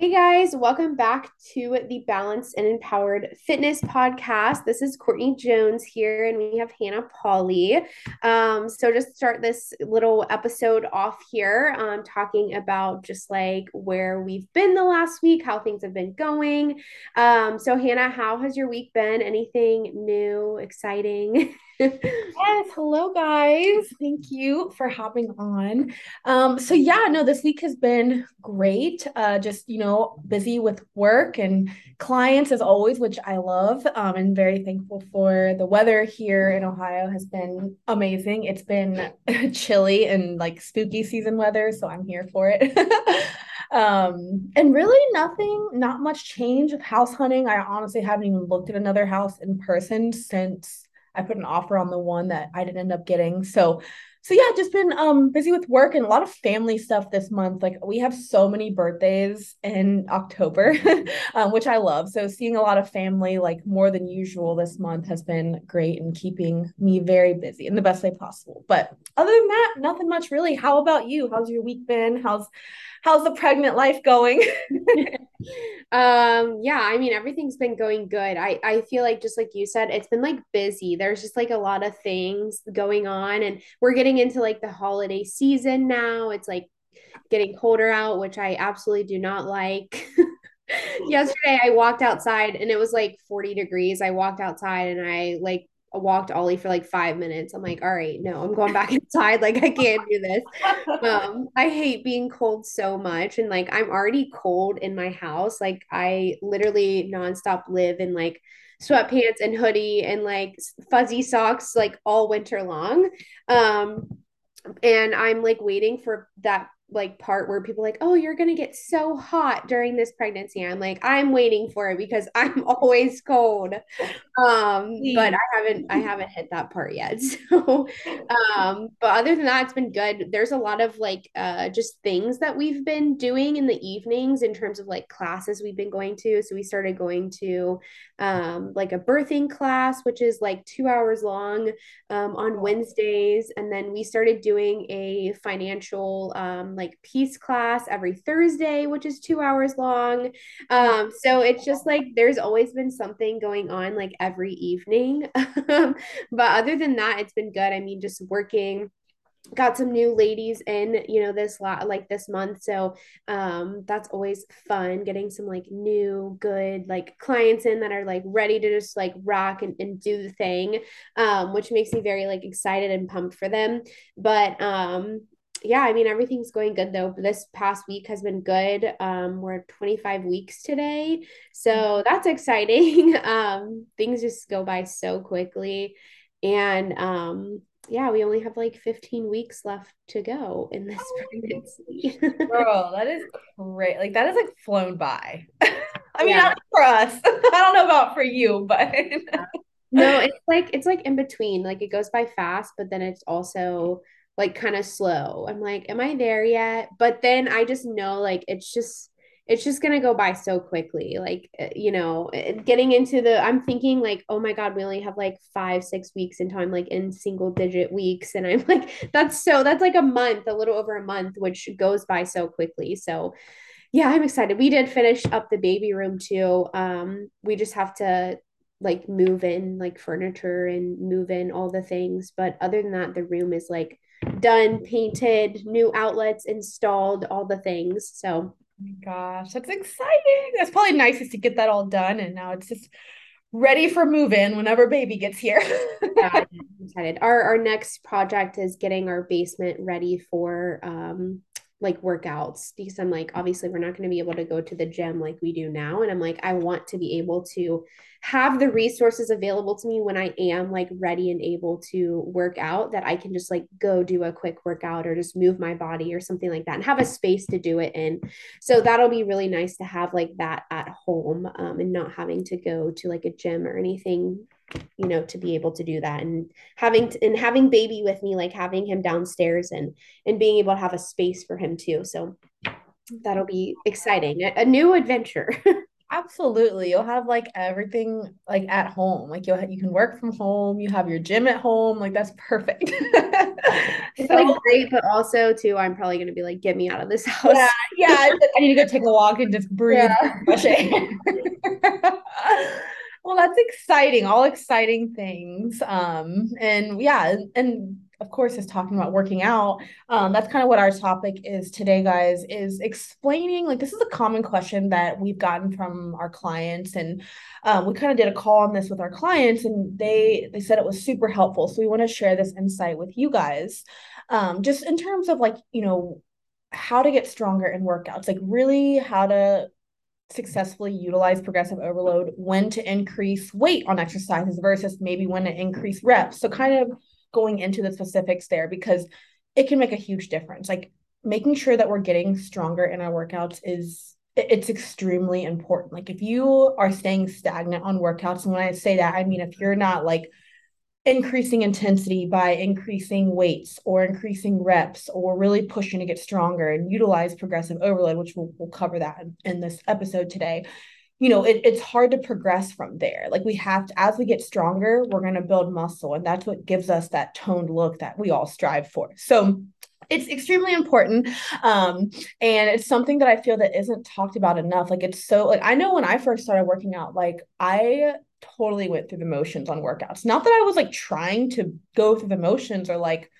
Hey guys, welcome back to the Balanced and Empowered Fitness Podcast. This is Courtney Jones here, and we have Hannah Polly. Um, so, just start this little episode off here, um, talking about just like where we've been the last week, how things have been going. Um, so, Hannah, how has your week been? Anything new, exciting? yes, hello guys. Thank you for hopping on. Um, so yeah, no, this week has been great. Uh, just you know, busy with work and clients as always, which I love. Um, and very thankful for the weather here in Ohio has been amazing. It's been chilly and like spooky season weather, so I'm here for it. um and really nothing not much change with house hunting i honestly haven't even looked at another house in person since I put an offer on the one that I didn't end up getting. So so yeah, just been um busy with work and a lot of family stuff this month. Like we have so many birthdays in October, um, which I love. So seeing a lot of family like more than usual this month has been great and keeping me very busy in the best way possible. But other than that, nothing much really. How about you? How's your week been? How's how's the pregnant life going? um yeah i mean everything's been going good. I i feel like just like you said it's been like busy. There's just like a lot of things going on and we're getting into like the holiday season now. It's like getting colder out which i absolutely do not like. Yesterday i walked outside and it was like 40 degrees. I walked outside and i like walked Ollie for like five minutes. I'm like, all right, no, I'm going back inside. Like, I can't do this. Um, I hate being cold so much. And like, I'm already cold in my house. Like, I literally nonstop live in like sweatpants and hoodie and like fuzzy socks like all winter long. Um, and I'm like waiting for that like part where people like, oh, you're gonna get so hot during this pregnancy. I'm like, I'm waiting for it because I'm always cold. Um, but I haven't I haven't hit that part yet. So um, but other than that, it's been good. There's a lot of like uh just things that we've been doing in the evenings in terms of like classes we've been going to. So we started going to um like a birthing class, which is like two hours long um on Wednesdays, and then we started doing a financial um like peace class every Thursday, which is two hours long. Um, so it's just like there's always been something going on like every evening. but other than that, it's been good. I mean, just working got some new ladies in you know this lot like this month so um that's always fun getting some like new good like clients in that are like ready to just like rock and, and do the thing um which makes me very like excited and pumped for them but um yeah, I mean, everything's going good though. This past week has been good. Um, we're 25 weeks today. So that's exciting. um, things just go by so quickly. And um, yeah, we only have like 15 weeks left to go in this pregnancy. Girl, that is great. Like that is like flown by. I mean, yeah. not for us. I don't know about for you, but no, it's like it's like in between. Like it goes by fast, but then it's also like kind of slow. I'm like, am I there yet? But then I just know like it's just it's just going to go by so quickly. Like, eh, you know, eh, getting into the, I'm thinking like, oh my God, we only have like five, six weeks until I'm like in single digit weeks. And I'm like, that's so, that's like a month, a little over a month, which goes by so quickly. So, yeah, I'm excited. We did finish up the baby room too. Um, we just have to like move in like furniture and move in all the things. But other than that, the room is like, done, painted, new outlets installed, all the things. So, oh my gosh, that's exciting. That's probably nicest to get that all done. And now it's just ready for move in whenever baby gets here. yeah, I'm excited. Our, our next project is getting our basement ready for um, like workouts because I'm like, obviously, we're not going to be able to go to the gym like we do now. And I'm like, I want to be able to have the resources available to me when I am like ready and able to work out that I can just like go do a quick workout or just move my body or something like that and have a space to do it in. So that'll be really nice to have like that at home um, and not having to go to like a gym or anything you know to be able to do that and having to, and having baby with me like having him downstairs and and being able to have a space for him too so that'll be exciting a, a new adventure Absolutely. You'll have like everything like at home. Like you'll you can work from home, you have your gym at home. Like that's perfect. It's like great, but also too, I'm probably gonna be like, get me out of this house. Yeah, yeah. I need to go take a walk and just breathe. Yeah. well, that's exciting. All exciting things. Um, and yeah, and of course, is talking about working out. Um, that's kind of what our topic is today, guys, is explaining like this is a common question that we've gotten from our clients. And um, we kind of did a call on this with our clients and they they said it was super helpful. So we want to share this insight with you guys. Um, just in terms of like, you know, how to get stronger in workouts, like really how to successfully utilize progressive overload, when to increase weight on exercises versus maybe when to increase reps. So kind of going into the specifics there because it can make a huge difference. Like making sure that we're getting stronger in our workouts is it's extremely important. Like if you are staying stagnant on workouts, and when I say that, I mean if you're not like increasing intensity by increasing weights or increasing reps or really pushing to get stronger and utilize progressive overload, which we'll, we'll cover that in, in this episode today you know, it, it's hard to progress from there. Like we have to, as we get stronger, we're going to build muscle. And that's what gives us that toned look that we all strive for. So it's extremely important. Um, and it's something that I feel that isn't talked about enough. Like it's so like I know when I first started working out, like I totally went through the motions on workouts. Not that I was like trying to go through the motions or like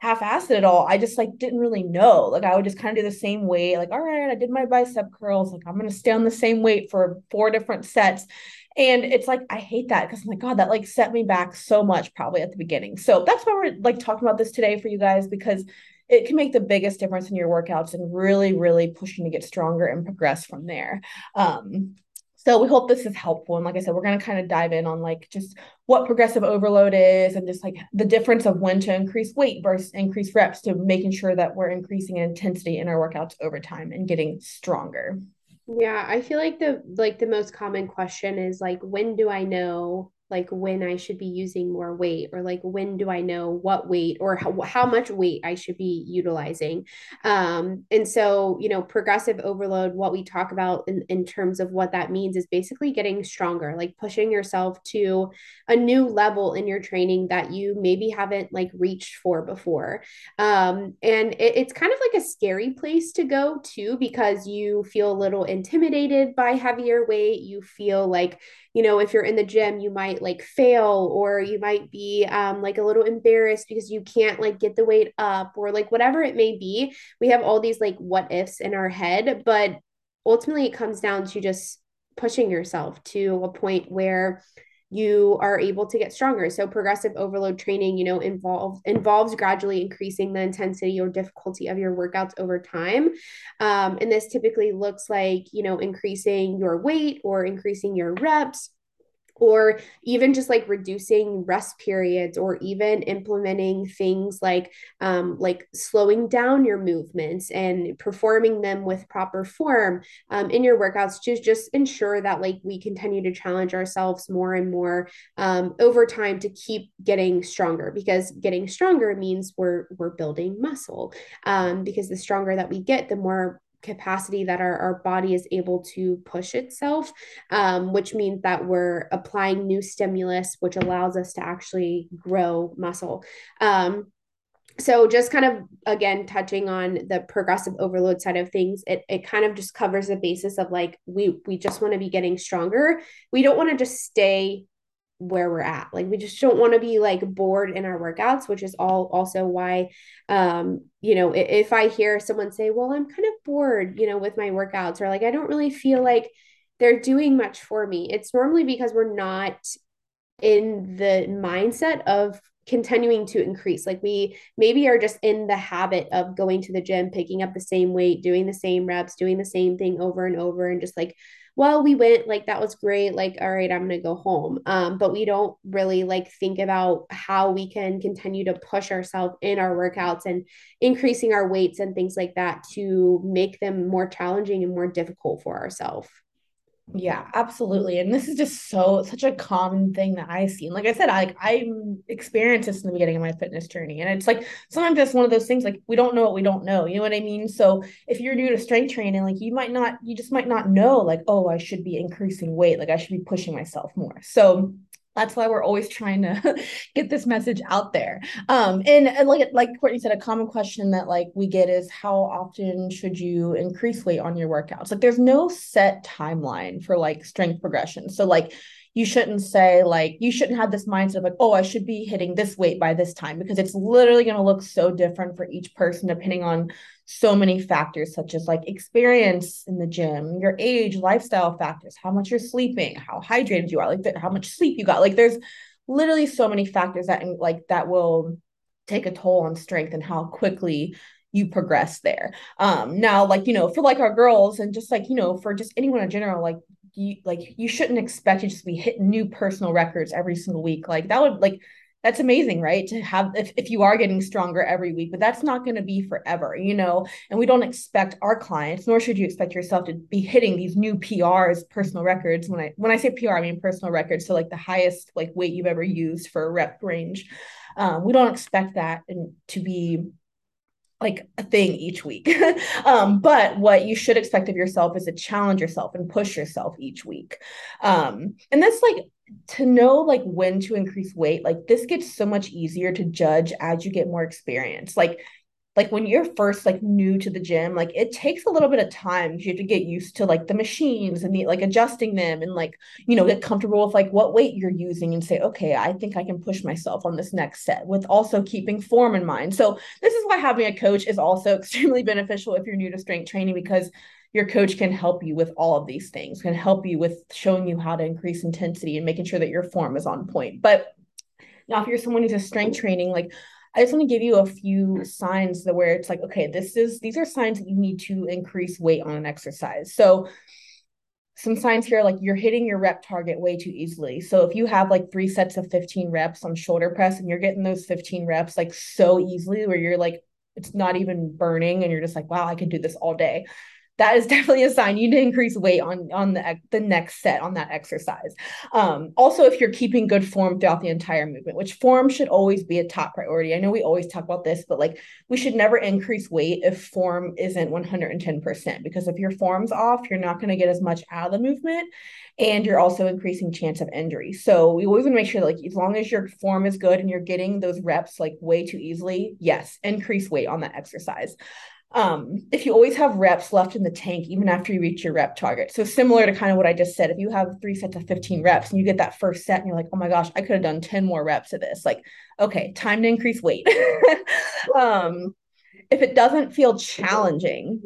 half-assed at all. I just like didn't really know. Like I would just kind of do the same weight. Like, all right, I did my bicep curls. Like I'm gonna stay on the same weight for four different sets. And it's like I hate that because I'm like, God, that like set me back so much probably at the beginning. So that's why we're like talking about this today for you guys because it can make the biggest difference in your workouts and really, really pushing to get stronger and progress from there. Um, so we hope this is helpful. And like I said, we're going to kind of dive in on like just what progressive overload is and just like the difference of when to increase weight versus increase reps to making sure that we're increasing intensity in our workouts over time and getting stronger. Yeah, I feel like the like the most common question is like when do I know like when I should be using more weight or like when do I know what weight or how, how much weight I should be utilizing. Um, and so, you know, progressive overload, what we talk about in, in terms of what that means is basically getting stronger, like pushing yourself to a new level in your training that you maybe haven't like reached for before. Um, and it, it's kind of like a scary place to go too, because you feel a little intimidated by heavier weight. You feel like, you know, if you're in the gym, you might like fail or you might be um, like a little embarrassed because you can't like get the weight up or like whatever it may be. We have all these like what ifs in our head, but ultimately it comes down to just pushing yourself to a point where you are able to get stronger. So progressive overload training, you know, involves involves gradually increasing the intensity or difficulty of your workouts over time. Um, and this typically looks like, you know, increasing your weight or increasing your reps or even just like reducing rest periods or even implementing things like um, like slowing down your movements and performing them with proper form um, in your workouts to just ensure that like we continue to challenge ourselves more and more um, over time to keep getting stronger because getting stronger means we're we're building muscle um, because the stronger that we get the more capacity that our, our body is able to push itself, um, which means that we're applying new stimulus, which allows us to actually grow muscle. Um, so just kind of again touching on the progressive overload side of things it, it kind of just covers the basis of like we we just want to be getting stronger we don't want to just stay where we're at. Like we just don't want to be like bored in our workouts, which is all also why um you know, if, if I hear someone say, "Well, I'm kind of bored, you know, with my workouts," or like I don't really feel like they're doing much for me. It's normally because we're not in the mindset of continuing to increase. Like we maybe are just in the habit of going to the gym, picking up the same weight, doing the same reps, doing the same thing over and over and just like well we went like that was great like all right i'm going to go home. Um, but we don't really like think about how we can continue to push ourselves in our workouts and increasing our weights and things like that to make them more challenging and more difficult for ourselves Yeah, absolutely. And this is just so such a common thing that I see. And like I said, I like I'm experienced this in the beginning of my fitness journey. And it's like sometimes it's one of those things like we don't know what we don't know. You know what I mean? So if you're new to strength training, like you might not, you just might not know, like, oh, I should be increasing weight, like I should be pushing myself more. So that's why we're always trying to get this message out there. Um and, and like like courtney said a common question that like we get is how often should you increase weight on your workouts? Like there's no set timeline for like strength progression. So like you shouldn't say like you shouldn't have this mindset of like oh i should be hitting this weight by this time because it's literally going to look so different for each person depending on so many factors such as like experience in the gym your age lifestyle factors how much you're sleeping how hydrated you are like how much sleep you got like there's literally so many factors that like that will take a toll on strength and how quickly you progress there. Um, now, like, you know, for like our girls and just like, you know, for just anyone in general, like you like you shouldn't expect to just be hitting new personal records every single week. Like that would like that's amazing, right? To have if, if you are getting stronger every week, but that's not going to be forever, you know. And we don't expect our clients, nor should you expect yourself to be hitting these new PRs, personal records. When I when I say PR, I mean personal records. So like the highest like weight you've ever used for a rep range. Um, we don't expect that and to be like a thing each week. um, but what you should expect of yourself is to challenge yourself and push yourself each week. Um, and that's like to know like when to increase weight, like this gets so much easier to judge as you get more experience. Like like when you're first like new to the gym like it takes a little bit of time you have to get used to like the machines and the like adjusting them and like you know get comfortable with like what weight you're using and say okay i think i can push myself on this next set with also keeping form in mind. So this is why having a coach is also extremely beneficial if you're new to strength training because your coach can help you with all of these things can help you with showing you how to increase intensity and making sure that your form is on point. But now if you're someone who's a strength training like I just want to give you a few signs that where it's like, okay, this is these are signs that you need to increase weight on an exercise. So some signs here like you're hitting your rep target way too easily. So if you have like three sets of 15 reps on shoulder press and you're getting those 15 reps like so easily where you're like it's not even burning and you're just like wow, I could do this all day that is definitely a sign you need to increase weight on on the the next set on that exercise. Um, also, if you're keeping good form throughout the entire movement, which form should always be a top priority. I know we always talk about this, but like we should never increase weight if form isn't 110% because if your form's off, you're not going to get as much out of the movement and you're also increasing chance of injury. So we always want to make sure that, like as long as your form is good and you're getting those reps like way too easily, yes, increase weight on that exercise um, if you always have reps left in the tank, even after you reach your rep target. So, similar to kind of what I just said, if you have three sets of 15 reps and you get that first set and you're like, oh my gosh, I could have done 10 more reps of this, like, okay, time to increase weight. um, if it doesn't feel challenging,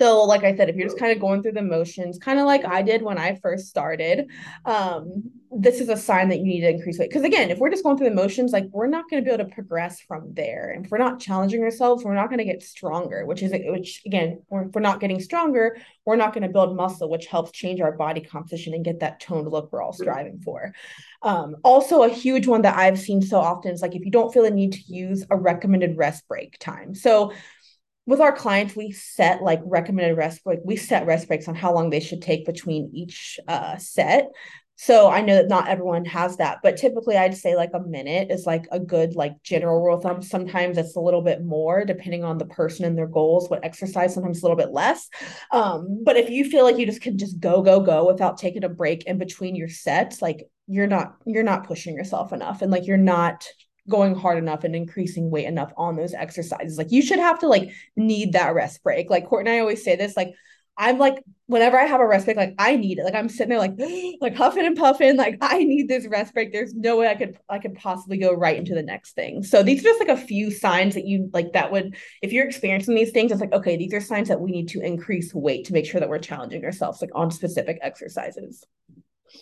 so, like I said, if you're just kind of going through the motions, kind of like I did when I first started, um, this is a sign that you need to increase weight. Because again, if we're just going through the motions, like we're not going to be able to progress from there. And if we're not challenging ourselves, we're not going to get stronger. Which is which again, if we're not getting stronger, we're not going to build muscle, which helps change our body composition and get that toned look we're all striving for. Um, also, a huge one that I've seen so often is like if you don't feel the need to use a recommended rest break time. So with our clients, we set like recommended rest break. We set rest breaks on how long they should take between each uh, set. So I know that not everyone has that, but typically I'd say like a minute is like a good like general rule of thumb. Sometimes it's a little bit more depending on the person and their goals, what exercise, sometimes a little bit less. Um, but if you feel like you just can just go, go, go without taking a break in between your sets, like you're not you're not pushing yourself enough and like you're not going hard enough and increasing weight enough on those exercises. Like you should have to like need that rest break. Like Courtney and I always say this, like I'm like whenever I have a rest break, like I need it. Like I'm sitting there like like huffing and puffing, like I need this rest break. There's no way I could I could possibly go right into the next thing. So these are just like a few signs that you like that would if you're experiencing these things, it's like, okay, these are signs that we need to increase weight to make sure that we're challenging ourselves like on specific exercises.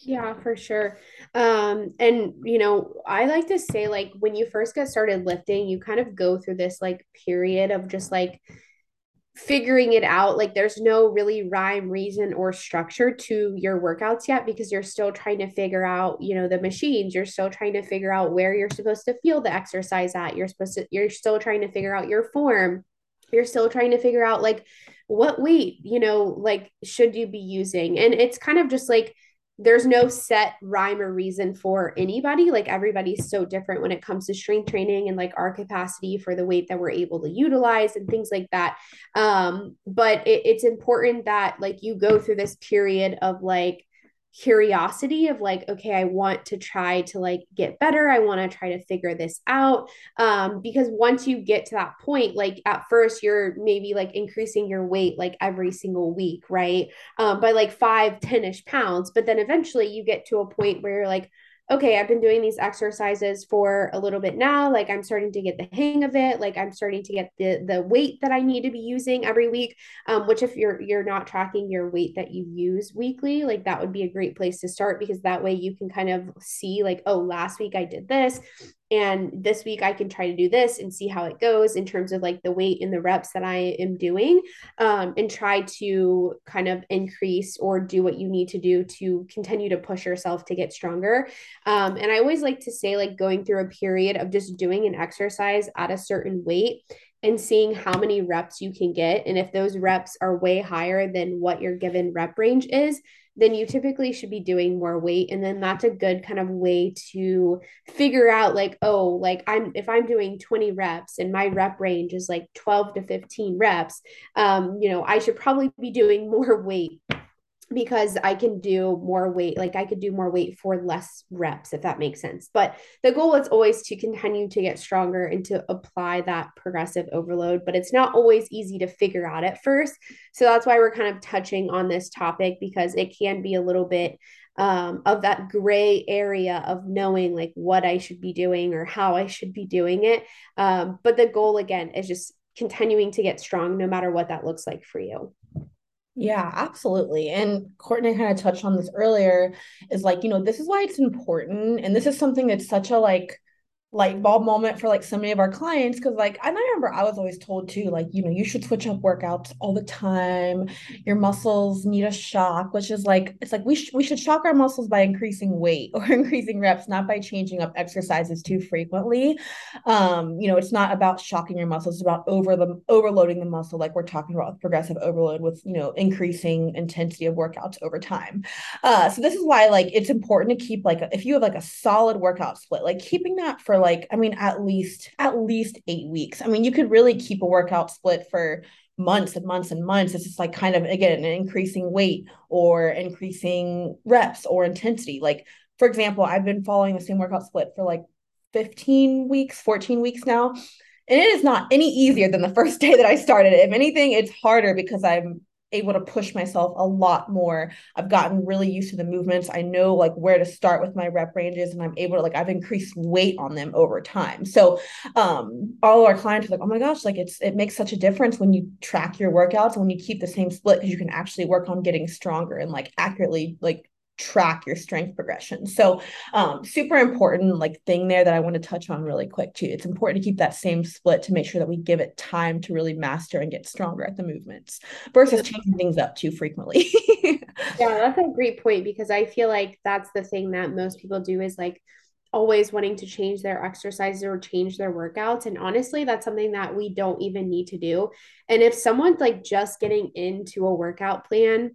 Yeah, for sure. Um, and you know, I like to say like when you first get started lifting, you kind of go through this like period of just like figuring it out. Like there's no really rhyme, reason, or structure to your workouts yet because you're still trying to figure out, you know, the machines. You're still trying to figure out where you're supposed to feel the exercise at. You're supposed to, you're still trying to figure out your form. You're still trying to figure out like what weight, you know, like should you be using? And it's kind of just like there's no set rhyme or reason for anybody. Like everybody's so different when it comes to strength training and like our capacity for the weight that we're able to utilize and things like that. Um, but it, it's important that like you go through this period of like curiosity of like okay i want to try to like get better. I want to try to figure this out. Um because once you get to that point like at first you're maybe like increasing your weight like every single week right? Um by like five ten ish pounds but then eventually you get to a point where you're like okay, I've been doing these exercises for a little bit now. Like I'm starting to get the hang of it. Like I'm starting to get the the weight that I need to be using every week. Um, which if you're you're not tracking your weight that you use weekly, like that would be a great place to start because that way you can kind of see like, oh, last week I did this and this week i can try to do this and see how it goes in terms of like the weight and the reps that i am doing um, and try to kind of increase or do what you need to do to continue to push yourself to get stronger. Um, and i always like to say like going through a period of just doing an exercise at a certain weight and seeing how many reps you can get. And if those reps are way higher than what your given rep range is then you typically should be doing more weight. And then that's a good kind of way to figure out like oh like i'm if i'm doing 20 reps and my rep range is like 12 to 15 reps um you know i should probably be doing more weight because I can do more weight, like I could do more weight for less reps, if that makes sense. But the goal is always to continue to get stronger and to apply that progressive overload. But it's not always easy to figure out at first. So that's why we're kind of touching on this topic because it can be a little bit um, of that gray area of knowing like what I should be doing or how I should be doing it. Um, but the goal, again, is just continuing to get strong no matter what that looks like for you. Yeah, absolutely. And Courtney kind of touched on this earlier is like, you know, this is why it's important. And this is something that's such a like light bulb moment for like so many of our clients because like and I remember I was always told too like you know you should switch up workouts all the time. Your muscles need a shock which is like it's like we sh- we should shock our muscles by increasing weight or increasing reps not by changing up exercises too frequently. Um you know it's not about shocking your muscles it's about over the overloading the muscle like we're talking about progressive overload with you know increasing intensity of workouts over time. Uh so this is why like it's important to keep like if you have like a solid workout split like keeping that for like i mean at least at least eight weeks. I mean you could really keep a workout split for months and months and months. It's just like kind of again increasing weight or increasing reps or intensity. Like for example i've been following the same workout split for like 15 weeks 14 weeks now and it is not any easier than the first day that i started. If anything it's harder because i'm able to push myself a lot more. I've gotten really used to the movements. I know like where to start with my rep ranges and I'm able to like I've increased weight on them over time. So um all our clients are like, "Oh my gosh, like it's it makes such a difference when you track your workouts and when you keep the same split because you can actually work on getting stronger and like accurately like track your strength progression. So um, super important like thing there that I want to touch on really quick too. It's important to keep that same split to make sure that we give it time to really master and get stronger at the movements versus changing things up too frequently. yeah, that's a great point because I feel like that's the thing that most people do is like always wanting to change their exercises or change their workouts and honestly that's something that we don't even need to do and if someone's like just getting into a workout plan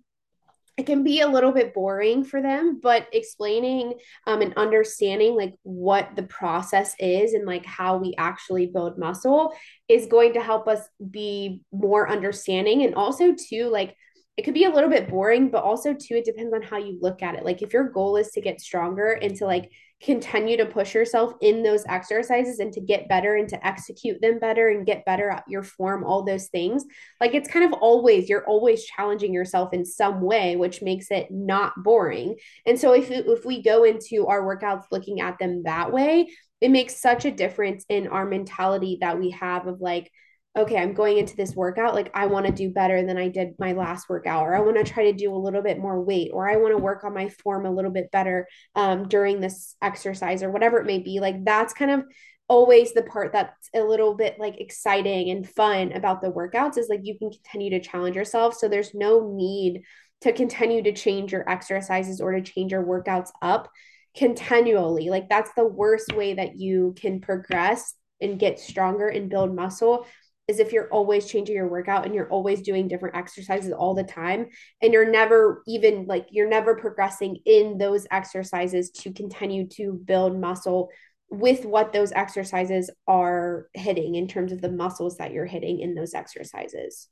it can be a little bit boring for them but explaining um, and understanding like what the process is and like how we actually build muscle is going to help us be more understanding. And also too like it could be a little bit boring but also too it depends on how you look at it. Like if your goal is to get stronger and to like continue to push yourself in those exercises and to get better and to execute them better and get better at your form all those things. Like it's kind of always you're always challenging yourself in some way which makes it not boring. And so if if we go into our workouts looking at them that way it makes such a difference in our mentality that we have of like okay, I'm going into this workout, like I want to do better than I did my last workout, or I want to try to do a little bit more weight, or I want to work on my form a little bit better um, during this exercise, or whatever it may be. Like that's kind of always the part that's a little bit like exciting and fun about the workouts is like you can continue to challenge yourself. So there's no need to continue to change your exercises or to change your workouts up continually. Like that's the worst way that you can progress and get stronger and build muscle is if you're always changing your workout and you're always doing different exercises all the time and you're never even like you're never progressing in those exercises to continue to build muscle with what those exercises are hitting in terms of the muscles that you're hitting in those exercises.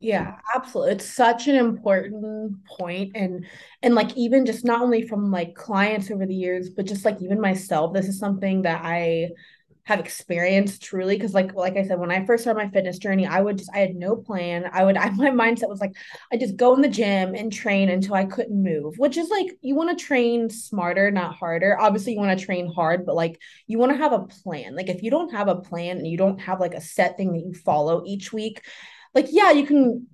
Yeah, absolutely. It's such an important point and and like even just not only from like clients over the years, but just like even myself, this is something that I have experienced truly because like like I said when I first started my fitness journey I would just I had no plan. I would I, my mindset was like I just go in the gym and train until I couldn't move which is like you want to train smarter not harder. Obviously you want to train hard but like you want to have a plan. Like if you don't have a plan and you don't have like a set thing that you follow each week like yeah you can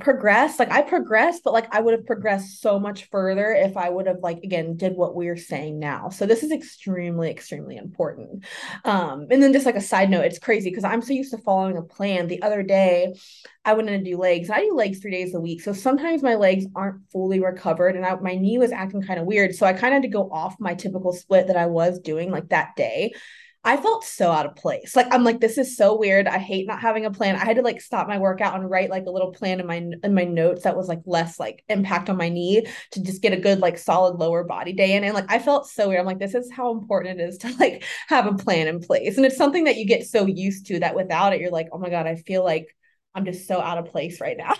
progress like i progressed but like i would have progressed so much further if i would have like again did what we're saying now. So this is extremely extremely important. Um and then just like a side note it's crazy because i'm so used to following a plan. The other day i went in to do legs i do legs three days a week. So sometimes my legs aren't fully recovered and I, my knee was acting kind of weird. So i kind of had to go off my typical split that i was doing like that day I felt so out of place. Like I'm like this is so weird. I hate not having a plan. I had to like stop my workout and write like a little plan in my in my notes that was like less like impact on my knee to just get a good like solid lower body day in. And like I felt so weird. I'm like this is how important it is to like have a plan in place. And it's something that you get so used to that without it you're like, "Oh my god, I feel like I'm just so out of place right now."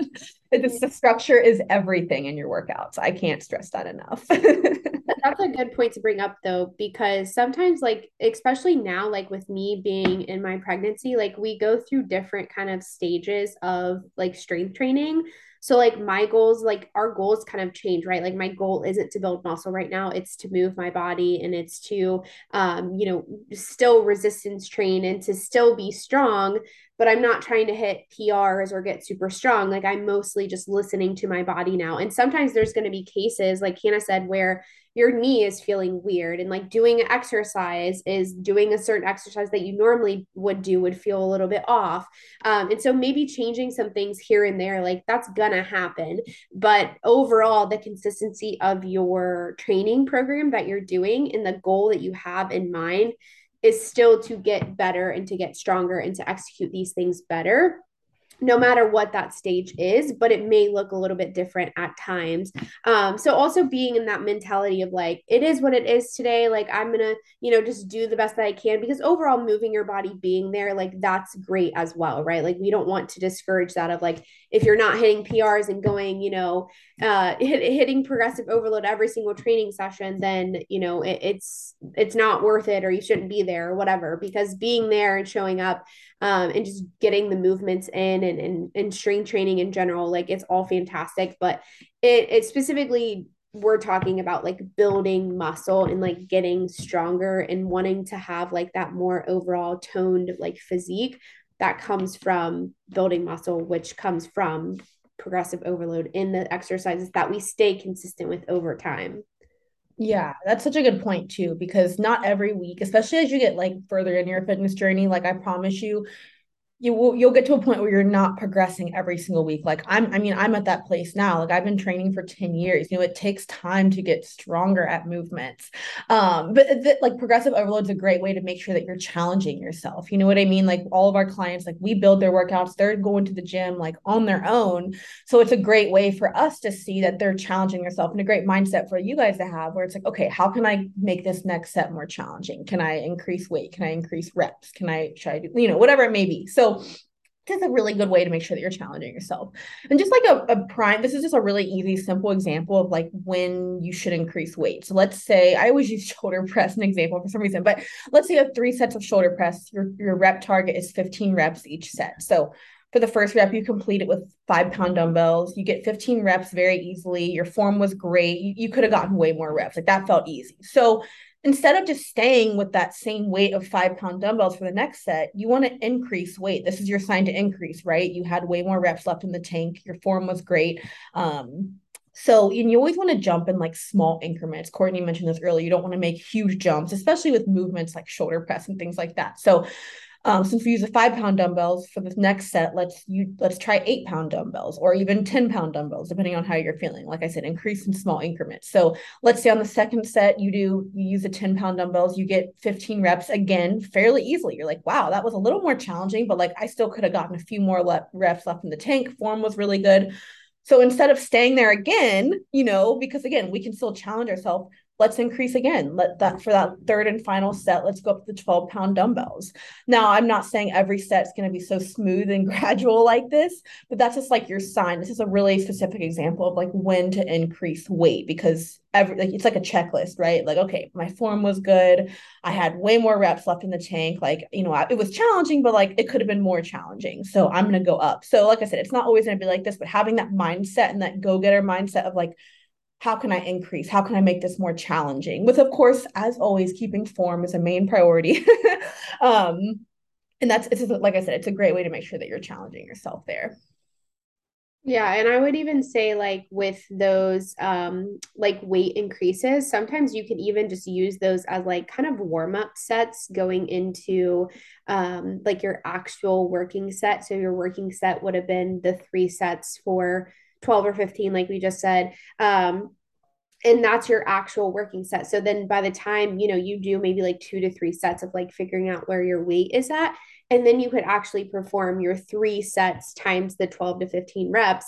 the structure is everything in your workouts. I can't stress that enough. That's a good point to bring up though, because sometimes like, especially now, like with me being in my pregnancy, like we go through different kind of stages of like strength training. So like my goals, like our goals kind of change, right? Like my goal isn't to build muscle right now. It's to move my body and it's to um, you know, still resistance train and to still be strong, but I'm not trying to hit PRs or get super strong. Like I'm mostly just listening to my body now. And sometimes there's going to be cases, like Hannah said, where your knee is feeling weird and like doing exercise is doing a certain exercise that you normally would do would feel a little bit off um, and so maybe changing some things here and there like that's gonna happen but overall the consistency of your training program that you're doing and the goal that you have in mind is still to get better and to get stronger and to execute these things better no matter what that stage is, but it may look a little bit different at times. Um, so also being in that mentality of like, it is what it is today. Like I'm gonna, you know, just do the best that I can because overall moving your body, being there, like that's great as well, right? Like we don't want to discourage that of like if you're not hitting PRs and going, you know, uh, hit, hitting progressive overload every single training session, then you know it, it's it's not worth it, or you shouldn't be there, or whatever. Because being there and showing up um, and just getting the movements in and, and and strength training in general, like it's all fantastic. But it it specifically we're talking about like building muscle and like getting stronger and wanting to have like that more overall toned like physique that comes from building muscle, which comes from progressive overload in the exercises that we stay consistent with over time. Yeah, that's such a good point too, because not every week, especially as you get like further in your fitness journey, like I promise you, you will you'll get to a point where you're not progressing every single week. Like i'm i mean i'm at that place now. Like i've been training for 10 years. You know it takes time to get stronger at movements. Um but th- like progressive overload is a great way to make sure that you're challenging yourself. You know what i mean? Like all of our clients like we build their workouts. They're going to the gym like on their own. So it's a great way for us to see that they're challenging yourself and a great mindset for you guys to have where it's like okay how can i make this next set more challenging? Can i increase weight? Can i increase reps? Can i try to you know whatever it may be. So just a really good way to make sure that you're challenging yourself. And just like a, a prime, this is just a really easy, simple example of like when you should increase weight. So let's say I always use shoulder press an example for some reason, but let's say you have three sets of shoulder press. Your your rep target is 15 reps each set. So for the first rep, you complete it with five pound dumbbells. You get 15 reps very easily. Your form was great. You, you could have gotten way more reps. Like that felt easy. So instead of just staying with that same weight of five pound dumbbells for the next set, you want to increase weight. This is your sign to increase, right? You had way more reps left in the tank. Your form was great. Um, so and you always want to jump in like small increments. Courtney mentioned this earlier. You don't want to make huge jumps, especially with movements like shoulder press and things like that. So um, since we use the five pound dumbbells for this next set, let's you let's try eight pound dumbbells or even 10 pound dumbbells, depending on how you're feeling. Like I said, increase in small increments. So let's say on the second set, you do you use the 10 pound dumbbells, you get 15 reps again fairly easily. You're like, wow, that was a little more challenging, but like I still could have gotten a few more le- reps left in the tank. Form was really good. So instead of staying there again, you know, because again, we can still challenge ourselves, let's increase again. Let that for that third and final set, let's go up to the 12 pound dumbbells. Now, I'm not saying every set's going to be so smooth and gradual like this, but that's just like your sign. This is a really specific example of like when to increase weight because every like it's like a checklist, right? Like, okay, my form was good. I had way more reps left in the tank. Like, you know, it was challenging, but like it could have been more challenging. So I'm going to go up. So, like I said, it's not always going to be like this, but having that mindset and that go getter mindset of like, how can I increase? How can I make this more challenging? With, of course, as always, keeping form is a main priority. um, and that's it's like I said, it's a great way to make sure that you're challenging yourself there. Yeah, and I would even say like with those um like weight increases, sometimes you can even just use those as like kind of warm-up sets going into um like your actual working set. So your working set would have been the three sets for 12 or 15 like we just said um and that's your actual working set. So then by the time you know you do maybe like two to three sets of like figuring out where your weight is at and then you could actually perform your three sets times the 12 to 15 reps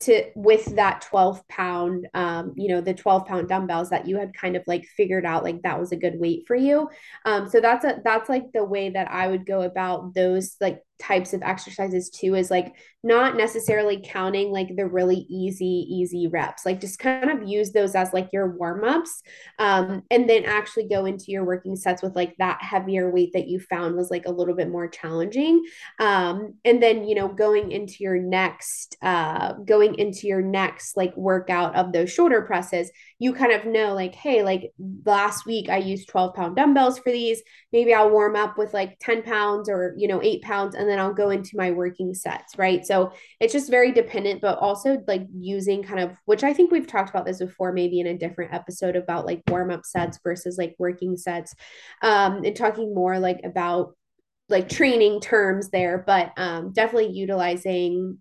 to with that 12 pound um you know the 12 pound dumbbells that you had kind of like figured out like that was a good weight for you. Um so that's a that's like the way that i would go about those like types of exercises too is like not necessarily counting like the really easy easy reps like just kind of use those as like your warm-ups um, and then actually go into your working sets with like that heavier weight that you found was like a little bit more challenging um, and then you know going into your next uh, going into your next like workout of those shoulder presses you kind of know like hey like last week i used 12 pound dumbbells for these maybe i'll warm up with like 10 pounds or you know 8 pounds and then I'll go into my working sets, right? So it's just very dependent, but also like using kind of, which I think we've talked about this before, maybe in a different episode about like warm up sets versus like working sets, um, and talking more like about like training terms there, but um, definitely utilizing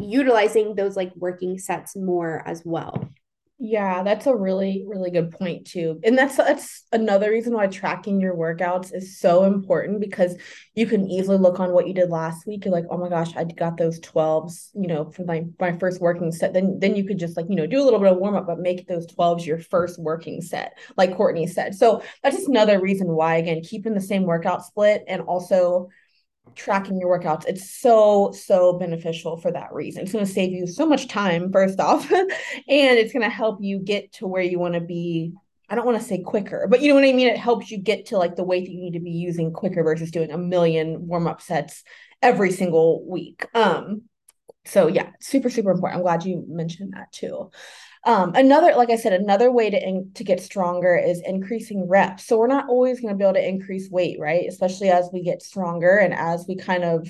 utilizing those like working sets more as well. Yeah, that's a really, really good point too. And that's that's another reason why tracking your workouts is so important because you can easily look on what you did last week. You're like, oh my gosh, I got those 12s, you know, from my, my first working set. Then then you could just like, you know, do a little bit of warm up, but make those 12s your first working set, like Courtney said. So that's just another reason why, again, keeping the same workout split and also tracking your workouts. It's so, so beneficial for that reason. It's going to save you so much time, first off, and it's going to help you get to where you want to be. I don't want to say quicker, but you know what I mean? It helps you get to like the weight that you need to be using quicker versus doing a million warm up sets every single week. Um, so yeah, super, super important. I'm glad you mentioned that too. Um, another, like I said, another way to in, to get stronger is increasing reps. So we're not always going to be able to increase weight, right? Especially as we get stronger and as we kind of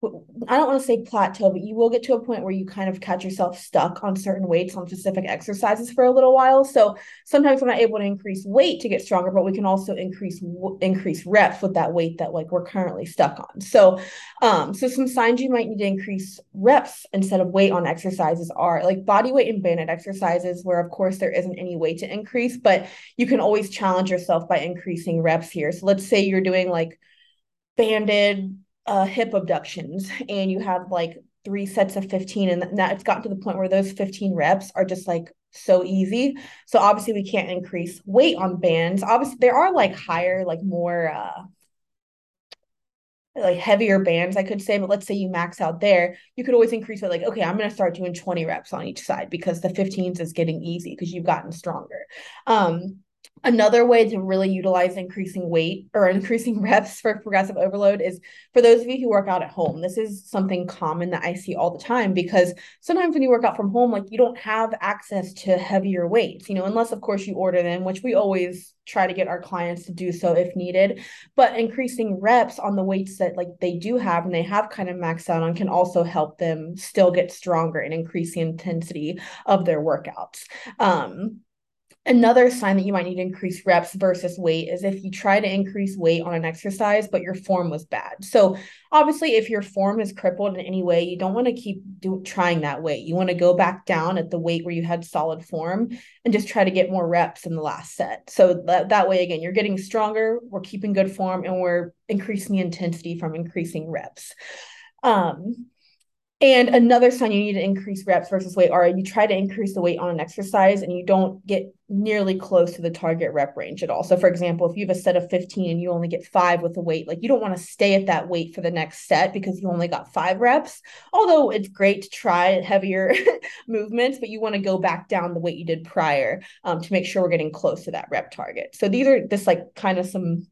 I don't want to say plateau, but you will get to a point where you kind of catch yourself stuck on certain weights on specific exercises for a little while. So sometimes we're not able to increase weight to get stronger, but we can also increase increase reps with that weight that like we're currently stuck on. So, um, so some signs you might need to increase reps instead of weight on exercises are like body weight and banded exercises, where of course there isn't any weight to increase, but you can always challenge yourself by increasing reps here. So let's say you're doing like banded uh, hip abductions and you have like three sets of 15 and that it's gotten to the point where those 15 reps are just like so easy. So obviously we can't increase weight on bands. Obviously there are like higher like more uh like heavier bands i could say but let's say you max out there you could always increase it like okay i'm going to start doing 20 reps on each side because the 15s is getting easy because you've gotten stronger. Um Another way to really utilize increasing weight or increasing reps for progressive overload is for those of you who work out at home. This is something common that I see all the time because sometimes when you work out from home, like you don't have access to heavier weights, you know, unless of course you order them, which we always try to get our clients to do so if needed. But increasing reps on the weights that like they do have and they have kind of maxed out on can also help them still get stronger and increase the intensity of their workouts. Um, Another sign that you might need to increase reps versus weight is if you try to increase weight on an exercise, but your form was bad. So, obviously, if your form is crippled in any way, you don't want to keep do, trying that weight. You want to go back down at the weight where you had solid form and just try to get more reps in the last set. So, that, that way, again, you're getting stronger, we're keeping good form, and we're increasing the intensity from increasing reps. Um, and another sign you need to increase reps versus weight are you try to increase the weight on an exercise and you don't get nearly close to the target rep range at all. So, for example, if you have a set of 15 and you only get five with the weight, like you don't want to stay at that weight for the next set because you only got five reps. Although it's great to try heavier movements, but you want to go back down the weight you did prior um, to make sure we're getting close to that rep target. So, these are just like kind of some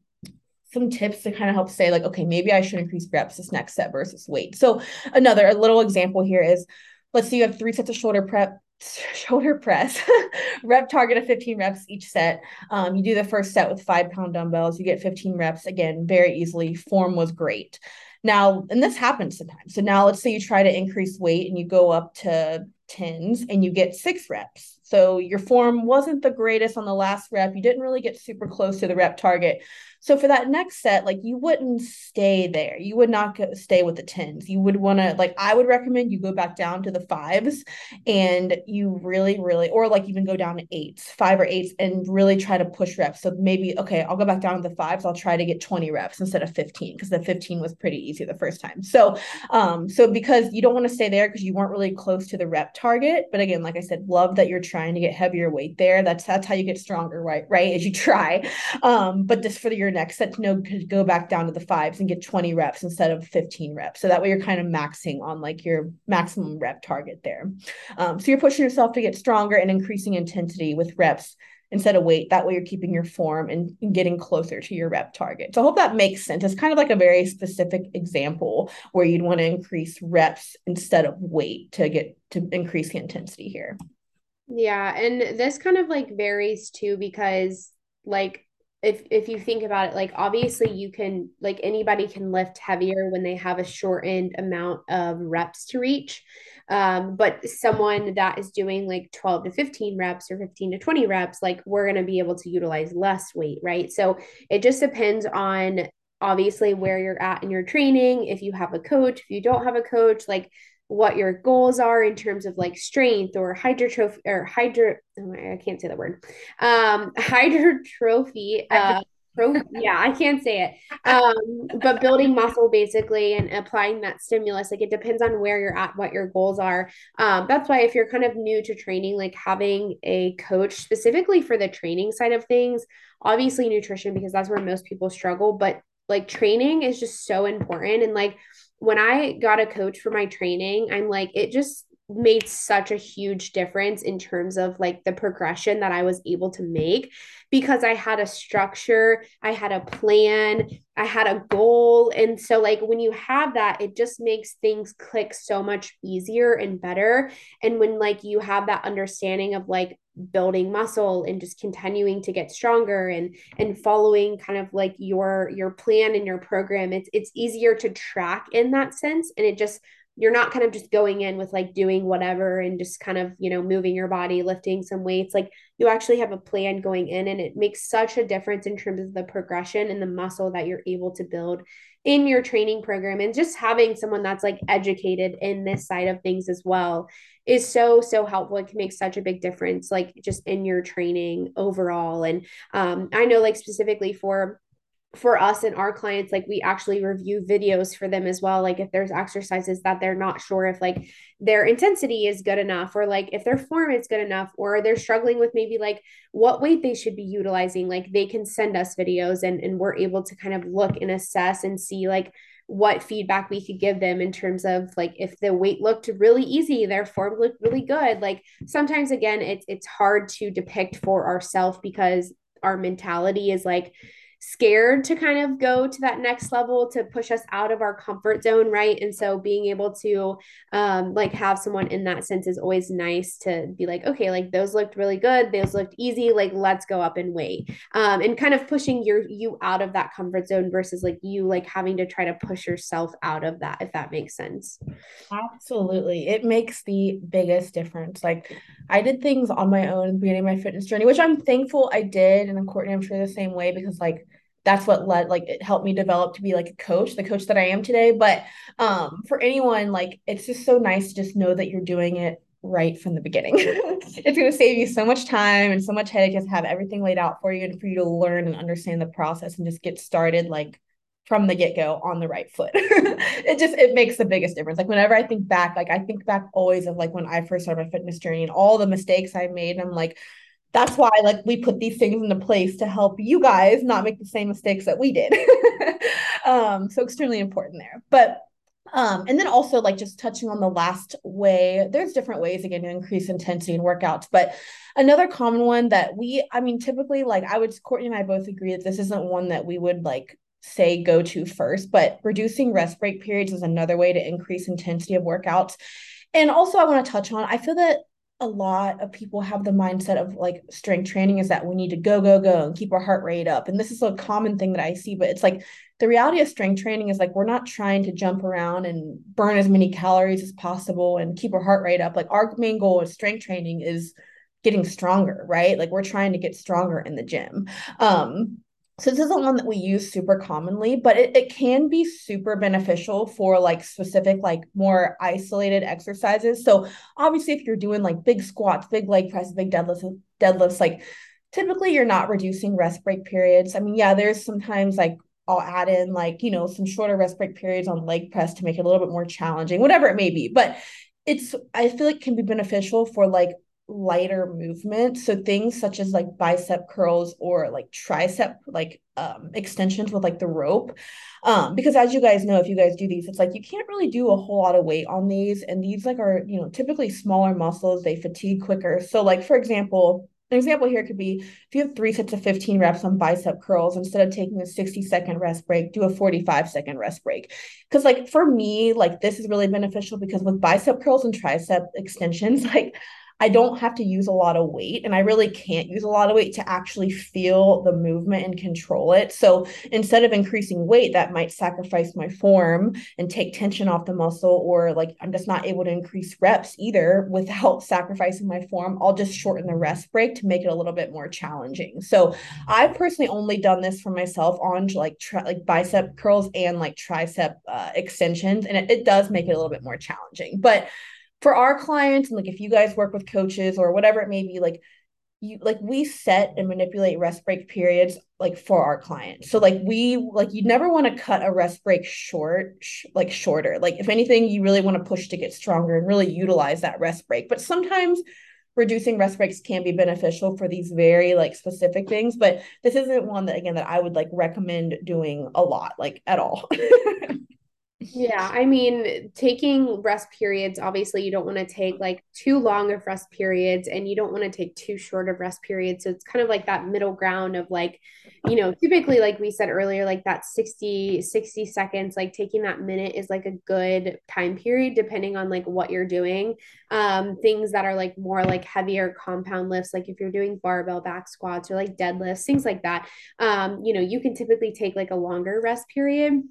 some tips to kind of help say like okay maybe i should increase reps this next set versus weight. So another a little example here is let's say you have three sets of shoulder prep shoulder press rep target of 15 reps each set. Um, you do the first set with five pound dumbbells you get 15 reps again very easily form was great. Now and this happens sometimes. So now let's say you try to increase weight and you go up to tens and you get six reps. So your form wasn't the greatest on the last rep you didn't really get super close to the rep target so for that next set, like you wouldn't stay there. You would not go, stay with the tens. You would want to like I would recommend you go back down to the fives and you really really or like even go down to eights, five or eights and really try to push reps. So maybe okay, I'll go back down to the fives. I'll try to get 20 reps instead of 15 because the 15 was pretty easy the first time. So um so because you don't want to stay there because you weren't really close to the rep target, but again, like I said, love that you're trying to get heavier weight there. That's that's how you get stronger, right? Right? As you try. Um but just for your your next set to know could go back down to the fives and get 20 reps instead of 15 reps. So that way you're kind of maxing on like your maximum rep target there. Um, so you're pushing yourself to get stronger and increasing intensity with reps instead of weight. That way you're keeping your form and, getting closer to your rep target. So I hope that makes sense. It's kind of like a very specific example where you'd want to increase reps instead of weight to get to increase the intensity here. Yeah. And this kind of like varies too because like if if you think about it like obviously you can like anybody can lift heavier when they have a shortened amount of reps to reach. Um, but someone that is doing like 12 to 15 reps or 15 to 20 reps like we're going to be able to utilize less weight right? So it just depends on obviously where you're at in your training. If you have a coach if you don't have a coach like what your goals are in terms of like strength or hydrotrophy or hydro oh I can't say the word. Um hydrotrophy uh yeah I can't say it. Um but building muscle basically and applying that stimulus like it depends on where you're at what your goals are. Um that's why if you're kind of new to training like having a coach specifically for the training side of things obviously nutrition because that's where most people struggle but like training is just so important. And like when I got a coach for my training, I'm like, it just made such a huge difference in terms of like the progression that I was able to make because I had a structure, I had a plan, I had a goal. And so, like, when you have that, it just makes things click so much easier and better. And when, like, you have that understanding of like building muscle and just continuing to get stronger and and following kind of like your your plan and your program it's it's easier to track in that sense. And it just you're not kind of just going in with like doing whatever and just kind of you know moving your body lifting some weights. Like you actually have a plan going in and it makes such a difference in terms of the progression and the muscle that you're able to build in your training program and just having someone that's like educated in this side of things as well is so so helpful. It can make such a big difference like just in your training overall. And um, i know like specifically for for us and our clients like we actually review videos for them as well like if there's exercises that they're not sure if like their intensity is good enough or like if their form is good enough or they're struggling with maybe like what weight they should be utilizing like they can send us videos and and we're able to kind of look and assess and see like what feedback we could give them in terms of like if the weight looked really easy their form looked really good. Like sometimes again it's it's hard to depict for ourselves because our mentality is like scared to kind of go to that next level to push us out of our comfort zone right? And so being able to um like have someone in that sense is always nice to be like okay like those looked really good. Those looked easy. Like let's go up and wait. Um and kind of pushing your you out of that comfort zone versus like you like having to try to push yourself out of that if that makes sense. Absolutely. It makes the biggest difference. Like i did things on my own beginning of my fitness journey which i'm thankful i did and courtney i'm sure the same way because like that's what led like it helped me develop to be like a coach the coach that i am today. But um for anyone like it's just so nice to just know that you're doing it right from the beginning. It's going to save you so much time and so much headache just have everything laid out for you and for you to learn and understand the process and just get started like from the get-go on the right foot. It just it makes the biggest difference. Like whenever i think back like i think back always of like when i first started my fitness journey and all the mistakes i made i'm like that's why like we put these things into place to help you guys not make the same mistakes that we did. Um so extremely important there. But um and then also like just touching on the last way there's different ways again to increase intensity in workouts but another common one that we i mean typically like i would courtney and i both agree that this isn't one that we would like say go to first but reducing rest break periods is another way to increase intensity of workouts. And also i want to touch on i feel that a lot of people have the mindset of like strength training is that we need to go go go and keep our heart rate up. And this is a common thing that i see but it's like the reality of strength training is like we're not trying to jump around and burn as many calories as possible and keep our heart rate up. Like our main goal with strength training is getting stronger right? Like we're trying to get stronger in the gym. Um so this isn't one that we use super commonly but it, it can be super beneficial for like specific like more isolated exercises so obviously if you're doing like big squats big leg press big deadlifts deadlifts like typically you're not reducing rest break periods i mean yeah there's sometimes like I'll add in like, you know, some shorter rest break periods on leg press to make it a little bit more challenging, whatever it may be. But it's, I feel like can be beneficial for like lighter movement. So things such as like bicep curls or like tricep like um, extensions with like the rope. Um, because as you guys know, if you guys do these, it's like you can't really do a whole lot of weight on these. And these like are, you know, typically smaller muscles, they fatigue quicker. So like for example, an example here could be if you have three sets of 15 reps on bicep curls, instead of taking a 60 second rest break, do a 45 second rest break. Because, like, for me, like, this is really beneficial because with bicep curls and tricep extensions, like, I don't have to use a lot of weight and I really can't use a lot of weight to actually feel the movement and control it. So instead of increasing weight, that might sacrifice my form and take tension off the muscle, or like I'm just not able to increase reps either without sacrificing my form. I'll just shorten the rest break to make it a little bit more challenging. So I've personally only done this for myself on like tri- like bicep curls and like tricep uh, extensions, and it, it does make it a little bit more challenging. But for our clients and like if you guys work with coaches or whatever it may be like you like we set and manipulate rest break periods like for our clients. So like we like you never want to cut a rest break short sh- like shorter. Like if anything you really want to push to get stronger and really utilize that rest break. But sometimes reducing rest breaks can be beneficial for these very like specific things but this isn't one that again that i would like recommend doing a lot like at all Yeah, I mean, taking rest periods, obviously, you don't want to take like too long of rest periods and you don't want to take too short of rest periods. So it's kind of like that middle ground of like, you know, typically, like we said earlier, like that 60, 60 seconds, like taking that minute is like a good time period, depending on like what you're doing. Um, things that are like more like heavier compound lifts, like if you're doing barbell back squats or like deadlifts, things like that, um, you know, you can typically take like a longer rest period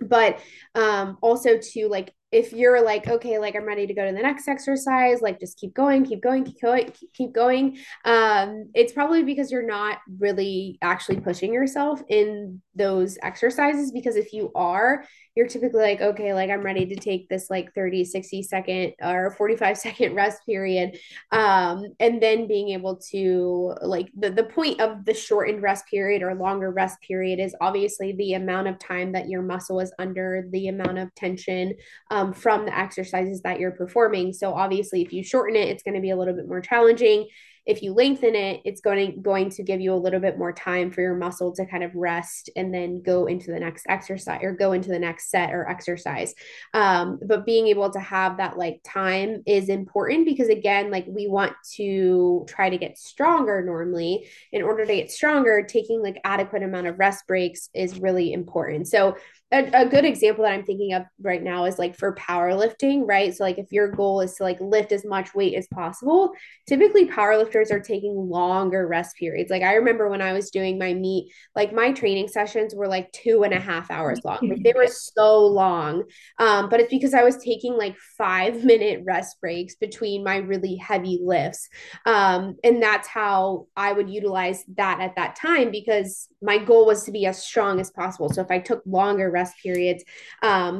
but um also to like if you're like okay like i'm ready to go to the next exercise like just keep going keep going keep going keep going um it's probably because you're not really actually pushing yourself in those exercises because if you are you're typically like okay like i'm ready to take this like 30 60 second or 45 second rest period um and then being able to like the, the point of the shortened rest period or longer rest period is obviously the amount of time that your muscle is under the amount of tension um, from the exercises that you're performing. So obviously, if you shorten it, it's going to be a little bit more challenging. If you lengthen it it's going going to give you a little bit more time for your muscle to kind of rest and then go into the next exercise or go into the next set or exercise. Um, but being able to have that like time is important because again like we want to try to get stronger normally. In order to get stronger taking like adequate amount of rest breaks is really important. So a, a, good example that I'm thinking of right now is like for powerlifting, right? So like if your goal is to like lift as much weight as possible, typically powerlifters are taking longer rest periods. Like I remember when I was doing my meet, like my training sessions were like two and a half hours long. Like they were so long. Um, but it's because I was taking like five minute rest breaks between my really heavy lifts. Um, and that's how I would utilize that at that time because my goal was to be as strong as possible. So if I took longer rest periods, um,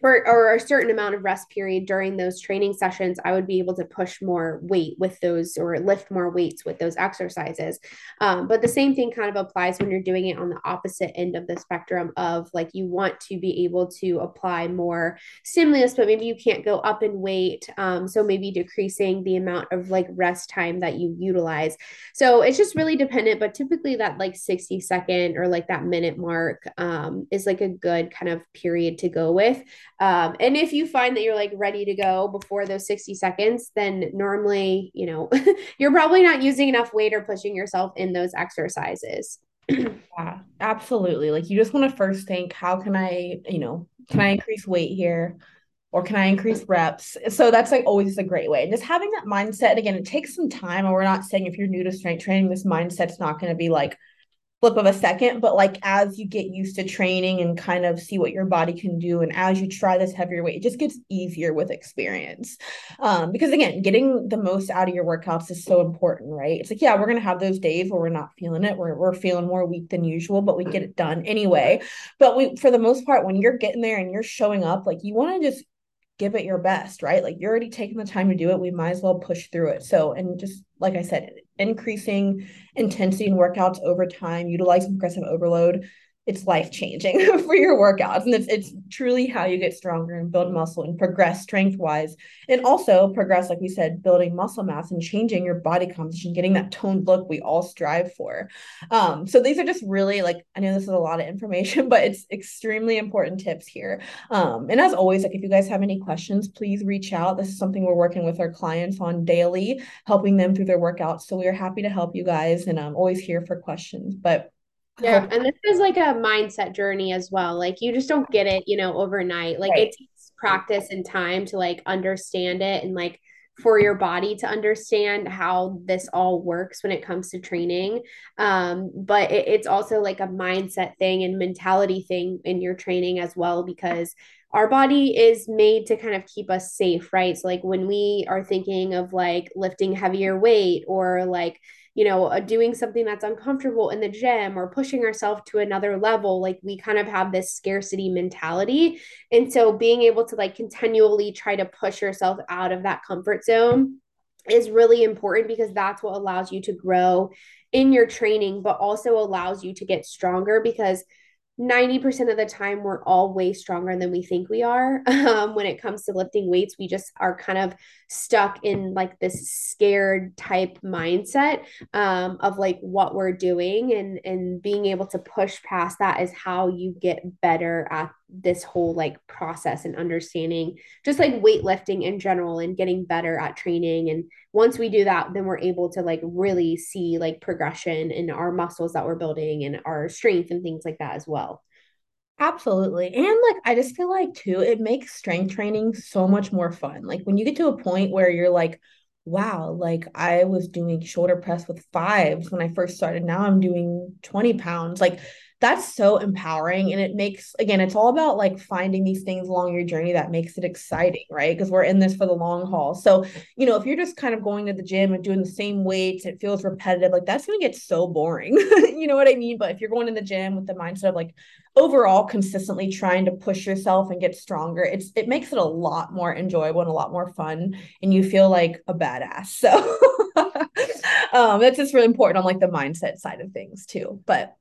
or, or a certain amount of rest period during those training sessions, I would be able to push more weight with those or lift more weights with those exercises. Um, but the same thing kind of applies when you're doing it on the opposite end of the spectrum of like you want to be able to apply more stimulus, but maybe you can't go up in weight. Um, so maybe decreasing the amount of like rest time that you utilize. So it's just really dependent, but typically that like 60 second or like that minute mark um, is like a good kind of period to go with. Um, and if you find that you're like ready to go before those 60 seconds, then normally, you know, you're probably not using enough weight or pushing yourself in those exercises. yeah, absolutely. Like you just want to first think, how can I, you know, can I increase weight here? Or can I increase reps? So that's like always a great way. And just having that mindset, again, it takes some time. And we're not saying if you're new to strength training, this mindset's not going to be like, flip of a second but like as you get used to training and kind of see what your body can do and as you try this heavier weight it just gets easier with experience um, because again getting the most out of your workouts is so important right it's like yeah we're to have those days where we're not feeling it we're, we're feeling more weak than usual but we get it done anyway but we for the most part when you're getting there and you're showing up like you want to just give it your best, right? Like you're already taking the time to do it. We might as well push through it. So, and just like I said, increasing intensity in workouts over time, utilizing progressive overload it's life changing for your workouts and it's it's truly how you get stronger and build muscle and progress strength wise and also progress like we said building muscle mass and changing your body composition getting that toned look we all strive for. Um so these are just really like i know this is a lot of information but it's extremely important tips here. Um and as always like if you guys have any questions please reach out. This is something we're working with our clients on daily helping them through their workouts so we are happy to help you guys and i'm always here for questions but yeah, and this is like a mindset journey as well. Like you just don't get it, you know, overnight. Like right. it takes practice and time to like understand it and like for your body to understand how this all works when it comes to training. Um, but it, it's also like a mindset thing and mentality thing in your training as well, because our body is made to kind of keep us safe, right? So, like when we are thinking of like lifting heavier weight or like, you know, uh, doing something that's uncomfortable in the gym or pushing ourselves to another level, like we kind of have this scarcity mentality. And so being able to like continually try to push yourself out of that comfort zone is really important because that's what allows you to grow in your training, but also allows you to get stronger because 90% of the time we're all way stronger than we think we are. Um, when it comes to lifting weights we just are kind of stuck in like this scared type mindset um, of like what we're doing and and being able to push past that is how you get better at this whole like process and understanding just like weightlifting in general and getting better at training and once we do that then we're able to like really see like progression in our muscles that we're building and our strength and things like that as well Absolutely. And like I just feel like too, it makes strength training so much more fun. Like when you get to a point where you're like, wow, like I was doing shoulder press with fives when I first started. Now I'm doing 20 pounds. Like that's so empowering and it makes again it's all about like finding these things along your journey that makes it exciting right? Because we're in this for the long haul. So you know if you're just kind of going to the gym and doing the same weights it feels repetitive like that's going to get so boring. You know what i mean? But if you're going to the gym with the mindset of like overall consistently trying to push yourself and get stronger it's it makes it a lot more enjoyable and a lot more fun and you feel like a badass. So um that's just really important on like the mindset side of things too. But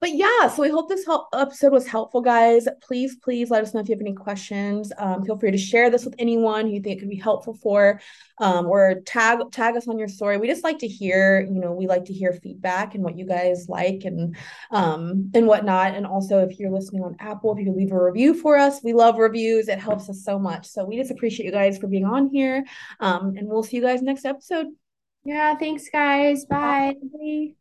but yeah, so we hope this help- episode was helpful, guys. Please, please let us know if you have any questions. Um, feel free to share this with anyone who you think it could be helpful for, um, or tag tag us on your story. We just like to hear, you know, we like to hear feedback and what you guys like and um and whatnot. And also, if you're listening on Apple, if you could leave a review for us, we love reviews. It helps us so much. So we just appreciate you guys for being on here. Um, and we'll see you guys next episode. Yeah, thanks, guys. Bye. Bye.